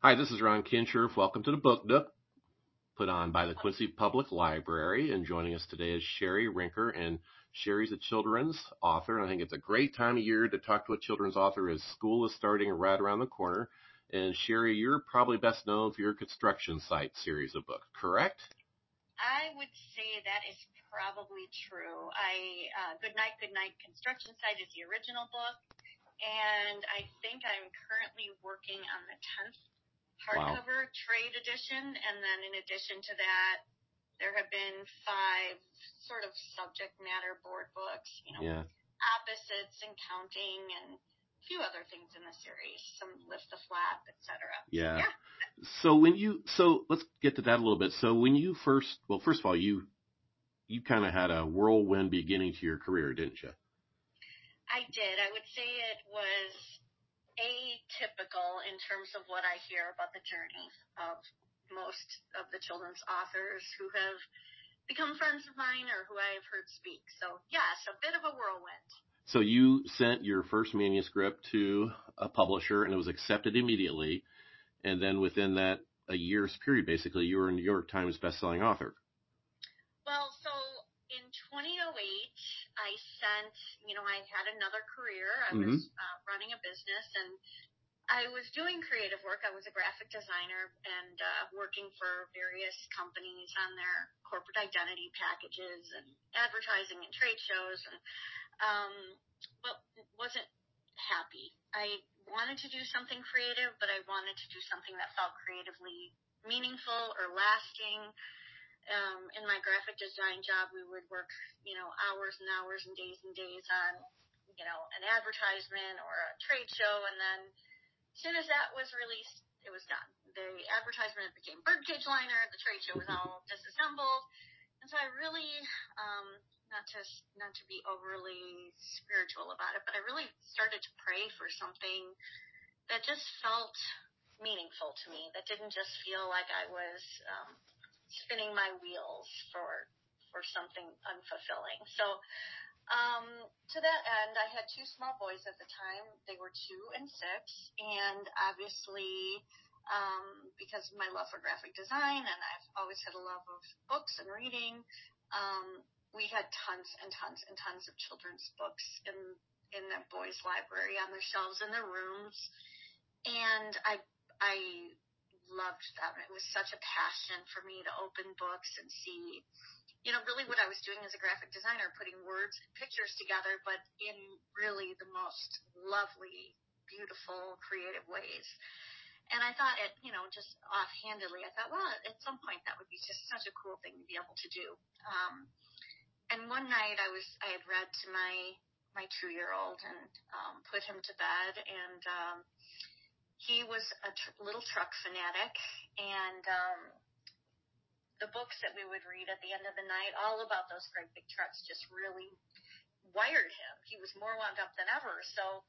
Hi, this is Ron Kinscherf. Welcome to the Book Nook, put on by the Quincy Public Library. And joining us today is Sherri Rinker. And Sherri's a children's author. And I think it's a great time of year to talk to a children's author as school is starting right around the corner. And Sherri, you're probably best known for your construction site series of books, correct? I would say that is probably true. I uh, Good Night, Good Night Construction Site is the original book, and I think I'm currently working on the tenth hardcover wow. trade edition, and then in addition to that, there have been five sort of subject matter board books, you know, yeah. opposites and counting and a few other things in the series, some lift the flap, etc. Yeah. yeah. So when you so let's get to that a little bit. So when you first well, first of all, you you kind of had a whirlwind beginning to your career, didn't you? I did. I would say it was atypical in terms of what I hear about the journey of most of the children's authors who have become friends of mine or who I have heard speak. So yes, a bit of a whirlwind. So you sent your first manuscript to a publisher and it was accepted immediately. And then within that a year's period, basically, you were a New York Times bestselling author. Well, so in 2008, I sent, you know, I had another career. I mm-hmm. was uh, running a business and I was doing creative work. I was a graphic designer and uh, working for various companies on their corporate identity packages and advertising and trade shows, and um, but wasn't happy. I wanted to do something creative, but I wanted to do something that felt creatively meaningful or lasting. Um, in my graphic design job, we would work, you know, hours and hours and days and days on, you know, an advertisement or a trade show, and then as soon as that was released, it was done. The advertisement became birdcage liner. The trade show was all disassembled, and so I really, um, not to not to be overly spiritual about it, but I really started to pray for something that just felt meaningful to me. That didn't just feel like I was um, spinning my wheels for for something unfulfilling. So um, to that end, I had two small boys at the time. They were two and six, and obviously, um, because of my love for graphic design, and I've always had a love of books and reading, um, we had tons and tons and tons of children's books in in the boys' library on their shelves in their rooms, and I I loved them. It was such a passion for me to open books and see you know, really what I was doing as a graphic designer, putting words and pictures together, but in really the most lovely, beautiful, creative ways. And I thought it, you know, just offhandedly, I thought, well, at some point that would be just such a cool thing to be able to do. Um, and one night I was, I had read to my, my two year old and, um, put him to bed and, um, he was a tr- little truck fanatic and, um, the books that we would read at the end of the night, all about those great big trucks, just really wired him. He was more wound up than ever. So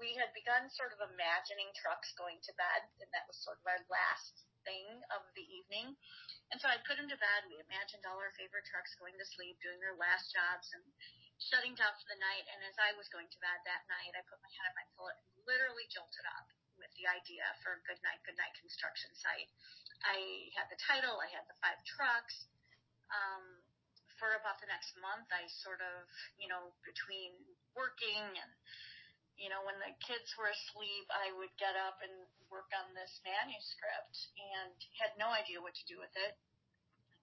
we had begun sort of imagining trucks going to bed, and that was sort of our last thing of the evening. And so I put him to bed. We imagined all our favorite trucks going to sleep, doing their last jobs, and shutting down for the night. And as I was going to bed that night, I put my head on my pillow and literally jolted up the idea for Good Night, Good Night construction site. I had the title, I had the five trucks. Um, for about the next month, I sort of, you know, between working and, you know, when the kids were asleep, I would get up and work on this manuscript and had no idea what to do with it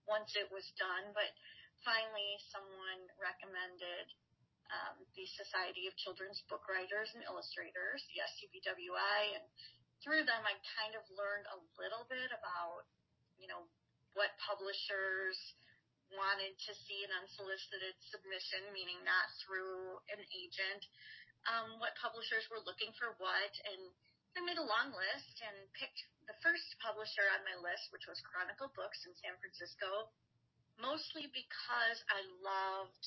once it was done. But finally, someone recommended um, the Society of Children's Book Writers and Illustrators, the SCBWI, and through them, I kind of learned a little bit about, you know, what publishers wanted to see an unsolicited submission, meaning not through an agent, um, what publishers were looking for what, and I made a long list and picked the first publisher on my list, which was Chronicle Books in San Francisco, mostly because I loved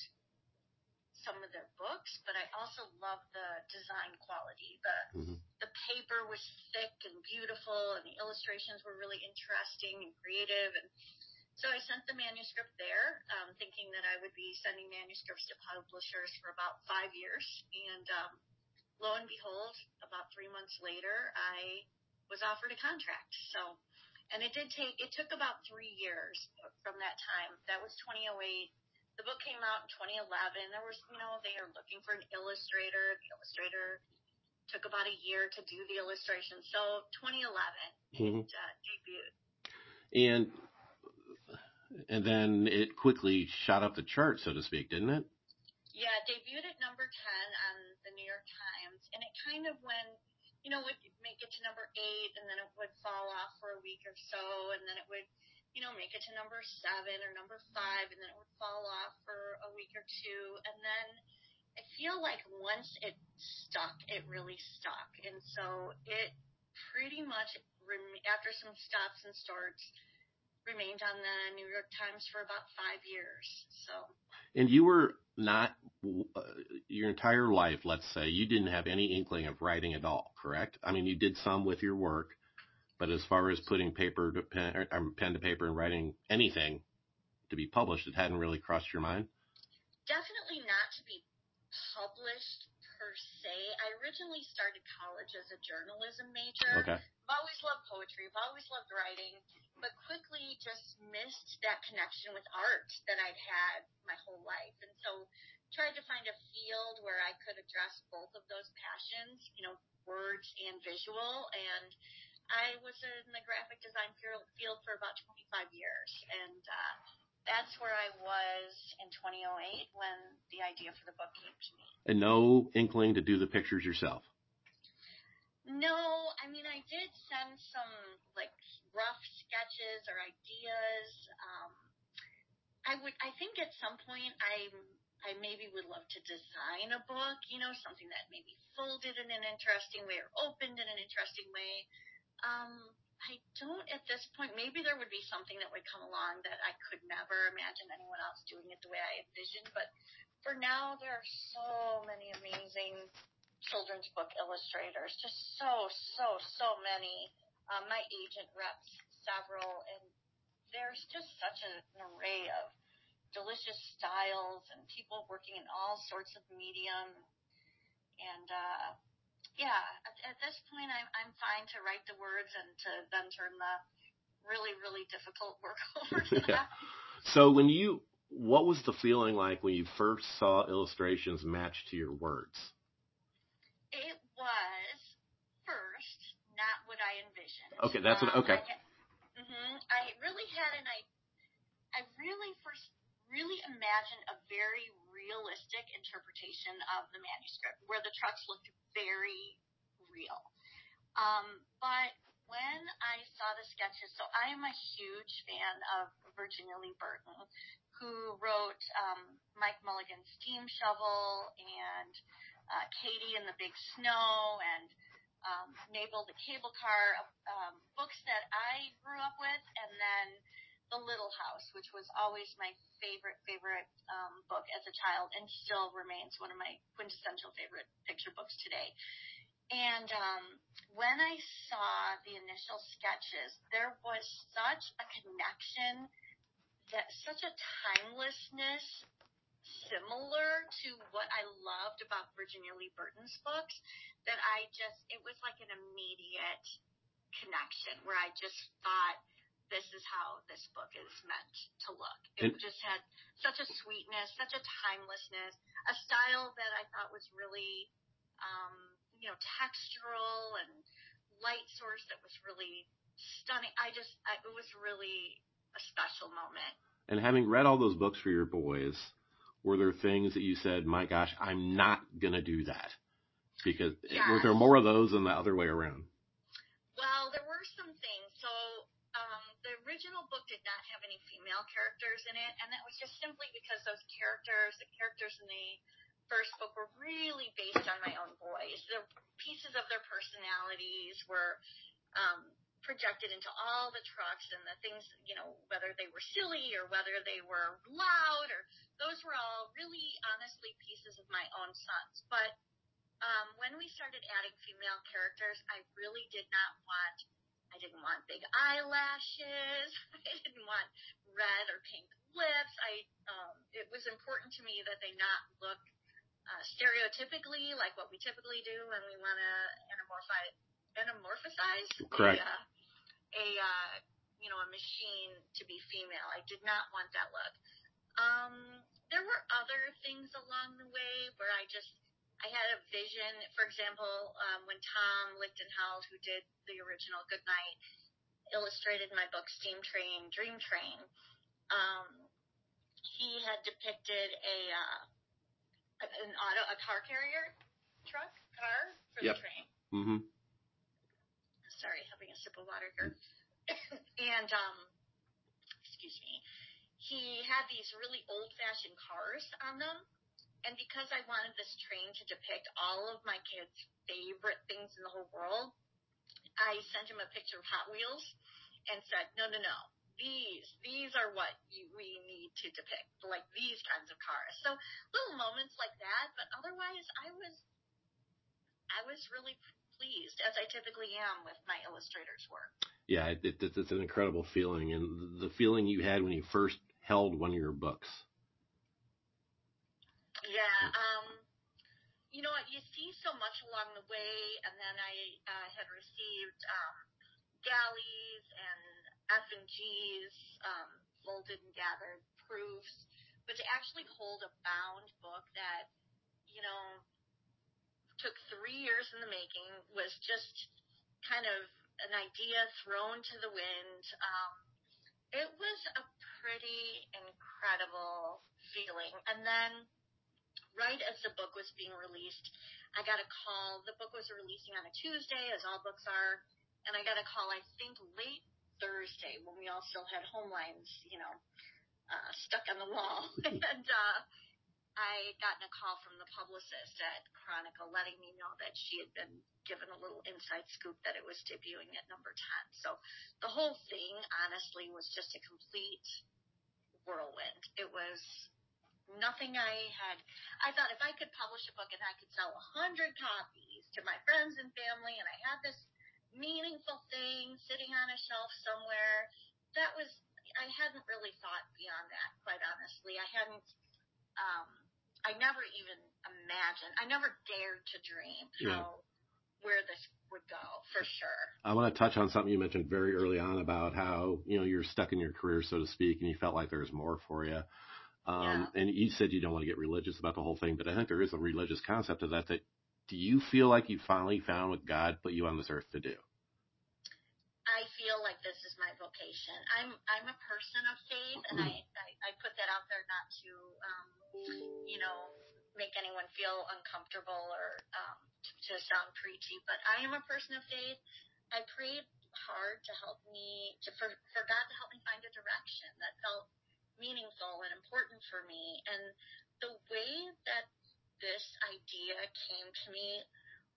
some of their books, but I also love the design quality. The mm-hmm. the paper was thick and beautiful, and the illustrations were really interesting and creative. And so I sent the manuscript there, um, thinking that I would be sending manuscripts to publishers for about five years. And um, lo and behold, about three months later, I was offered a contract. So, and it did take, it took about three years from that time. That was 2008. The book came out in 2011. There was, you know, they were looking for an illustrator. The illustrator took about a year to do the illustration. So 2011, mm-hmm. it uh, debuted. And and then it quickly shot up the chart, so to speak, didn't it? Yeah, it debuted at number 10 on the New York Times, and it kind of went, you know, would make it to number eight, and then it would fall off for a week or so, and then it would, you know, make it to number seven or number five, and then it would fall off for a week or two, and then I feel like once it stuck, it really stuck, and so it pretty much after some stops and starts remained on the New York Times for about five years. So. And you were not uh, your entire life, let's say, you didn't have any inkling of writing at all, correct? I mean, you did some with your work, but as far as putting paper to pen, or um, pen to paper and writing anything to be published, it hadn't really crossed your mind. Definitely not to be published per se. I originally started college as a journalism major. Okay. I've always loved poetry. I've always loved writing, but quickly just missed that connection with art that I'd had my whole life. And so tried to find a field where I could address both of those passions, you know, words and visual. And I was in the graphic design field for about 25 years. And, uh, that's where I was in 2008 when the idea for the book came to me. And no inkling to do the pictures yourself? No, I mean, I did send some like rough sketches or ideas. Um, I would, I think at some point I, I maybe would love to design a book, you know, something that maybe folded in an interesting way or opened in an interesting way. Um, I don't at this point. Maybe there would be something that would come along that I could never imagine anyone else doing it the way I envisioned. But for now, there are so many amazing children's book illustrators. Just so, so, so many. Um, my agent reps several, and there's just such an array of delicious styles and people working in all sorts of medium. And uh, yeah, at, at this point, I'm I'm fine to write the words and to then turn the really really difficult work over to yeah. that. So when you, what was the feeling like when you first saw illustrations matched to your words? It was first not what I envisioned. Okay, that's what. Okay. Um, mm-hmm, I really had an I, I really first really imagined a very realistic interpretation of the manuscript where the trucks looked very real. Um, but when I saw the sketches, so I am a huge fan of Virginia Lee Burton, who wrote um, Mike Mulligan's Steam Shovel and uh, Katie and the Big Snow and um, Mabel the Cable Car, um, books that I grew up with, and then the Little House, which was always my favorite, favorite um, book as a child and still remains one of my quintessential favorite picture books today. And um, when I saw the initial sketches, there was such a connection, that such a timelessness similar to what I loved about Virginia Lee Burton's books that I just, it was like an immediate connection where I just thought, this is how this book is meant to look. It and, just had such a sweetness, such a timelessness, a style that I thought was really, um, you know, textural and light source that was really stunning. I just, I, it was really a special moment. And having read all those books for your boys, were there things that you said, my gosh, I'm not going to do that? Because yes. were there more of those than the other way around? Well, there were some things. So the original book did not have any female characters in it, and that was just simply because those characters, the characters in the first book, were really based on my own boys. The pieces of their personalities were um, projected into all the trucks and the things, you know, whether they were silly or whether they were loud, or those were all really honestly pieces of my own sons. But um, when we started adding female characters, I really did not want I didn't want big eyelashes. I didn't want red or pink lips. I um, it was important to me that they not look uh, stereotypically like what we typically do when we want to anamorphize anthropomorphize Correct. a, uh, a uh, you know a machine to be female. I did not want that look. Um, there were other things along the way where I just I had a vision. For example, um, when Tom Lichtenheld, who did the original Goodnight, illustrated my book Steam Train, Dream Train, um, he had depicted a uh, an auto a car carrier truck car for Yep. the train. Mm-hmm. Sorry, having a sip of water here. and um, excuse me, he had these really old-fashioned cars on them. And because I wanted this train to depict all of my kids' favorite things in the whole world, I sent him a picture of Hot Wheels and said, no, no, no. These, these are what you, we need to depict, like these kinds of cars. So little moments like that, but otherwise I was, I was really pleased, as I typically am with my illustrator's work. Yeah, it, it, it's an incredible feeling, and the feeling you had when you first held one of your books. Yeah, um, you know what? You see so much along the way, and then I uh, had received um, galleys and F and G's, um, folded and gathered proofs, but to actually hold a bound book that, you know, took three years in the making was just kind of an idea thrown to the wind. Um, it was a pretty incredible feeling, and then right as the book was being released, I got a call. The book was releasing on a Tuesday, as all books are, and I got a call, I think, late Thursday when we all still had home lines, you know, uh, stuck on the wall. and uh, I gotten a call from the publicist at Chronicle letting me know that she had been given a little inside scoop that it was debuting at number 10. So the whole thing, honestly, was just a complete whirlwind. It was nothing I had. I thought if I could publish a book and I could sell a hundred copies to my friends and family, and I had this meaningful thing sitting on a shelf somewhere, that was. I hadn't really thought beyond that, quite honestly. I hadn't. Um, I never even imagined. I never dared to dream Yeah. how where this would go for sure. I want to touch on something you mentioned very early on about how you know you're stuck in your career, so to speak, and you felt like there was more for you. Um, And you said you don't want to get religious about the whole thing, but I think there is a religious concept to that. That do you feel like you finally found what God put you on this earth to do? I feel like this is my vocation. I'm I'm a person of faith, and I I, I put that out there not to um, you know make anyone feel uncomfortable or um, to, to sound preachy, but I am a person of faith. I prayed hard to help me to for for God to help me find a direction that felt meaningful and important for me, and the way that this idea came to me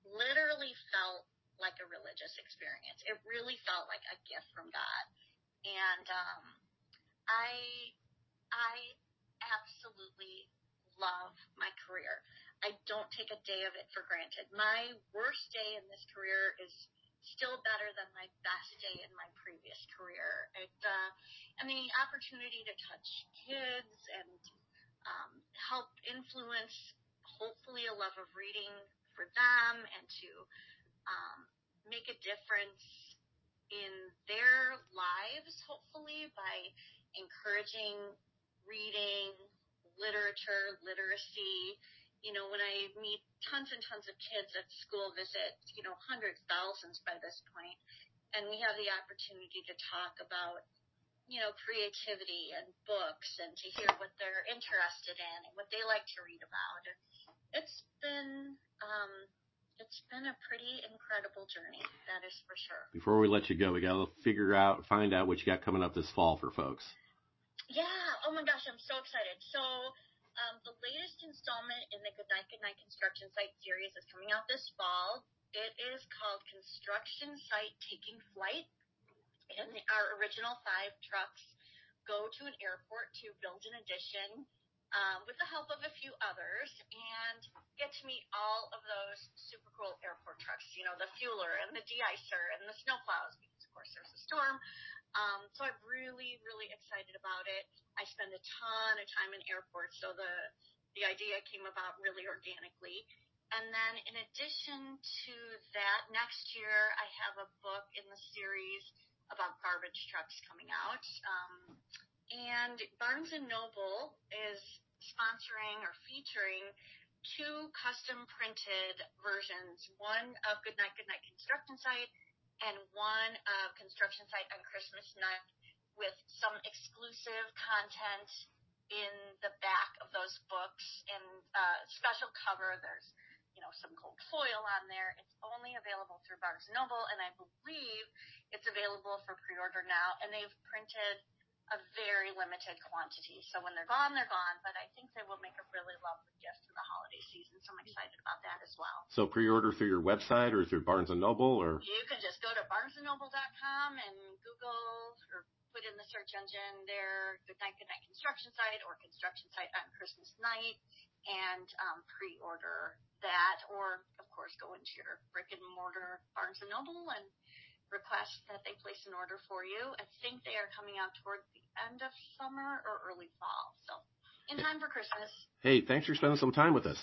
literally felt like a religious experience. It really felt like a gift from God. And um, I I absolutely love my career. I don't take a day of it for granted. My worst day in this career is still better than my best day in my previous career. It uh, and the opportunity to touch kids and um, help influence hopefully a love of reading for them and to um, make a difference in their lives, hopefully, by encouraging reading, literature, literacy. You know, when I meet tons and tons of kids at school visit, you know, hundreds, thousands by this point, and we have the opportunity to talk about, you know, creativity and books and to hear what they're interested in and what they like to read about. It's been, um, it's been a pretty incredible journey, that is for sure. Before we let you go, we got to figure out, find out what you got coming up this fall for folks. Yeah. Oh my gosh, I'm so excited. So, um, the latest installment in the Goodnight Goodnight Construction Site series is coming out this fall. It is called Construction Site Taking Flight. And our original five trucks go to an airport to build an addition um, with the help of a few others and get to meet all of those super cool airport trucks. You know, the fueler and the de-icer and the snowplows because, of course, there's a storm. Um, so I'm really, really excited about it. I spend a ton of time in airports, so the the idea came about really organically. And then in addition to that, next year I have a book in the series about garbage trucks coming out. Um, and Barnes and Noble is sponsoring or featuring two custom printed versions, one of Goodnight Goodnight Construction Site and one of Construction Site on Christmas night with some exclusive content in the back of those books and uh, special cover. There's you know, some gold foil on there. It's only available through Barnes Noble, and I believe it's available for pre-order now, and they've printed a very limited quantity. So when they're gone, they're gone, but I think they will make a really lovely gift holiday season, so I'm excited about that as well. So pre-order through your website or through Barnes & Noble or? You can just go to barnesandnoble.com and Google or put in the search engine there, Goodnight Goodnight Construction Site or Construction Site on Christmas night and um, pre-order that, or of course go into your brick and mortar Barnes and Noble and request that they place an order for you. I think they are coming out toward the end of summer or early fall, so in time for Christmas. Hey, thanks for spending some time with us.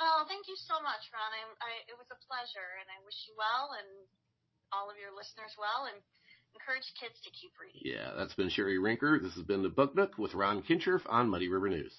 Oh, thank you so much, Ron. I, I, it was a pleasure, and I wish you well and all of your listeners well, and encourage kids to keep reading. Yeah, that's been Sherri Rinker. This has been the Book Nook with Ron Kinscherf on Muddy River News.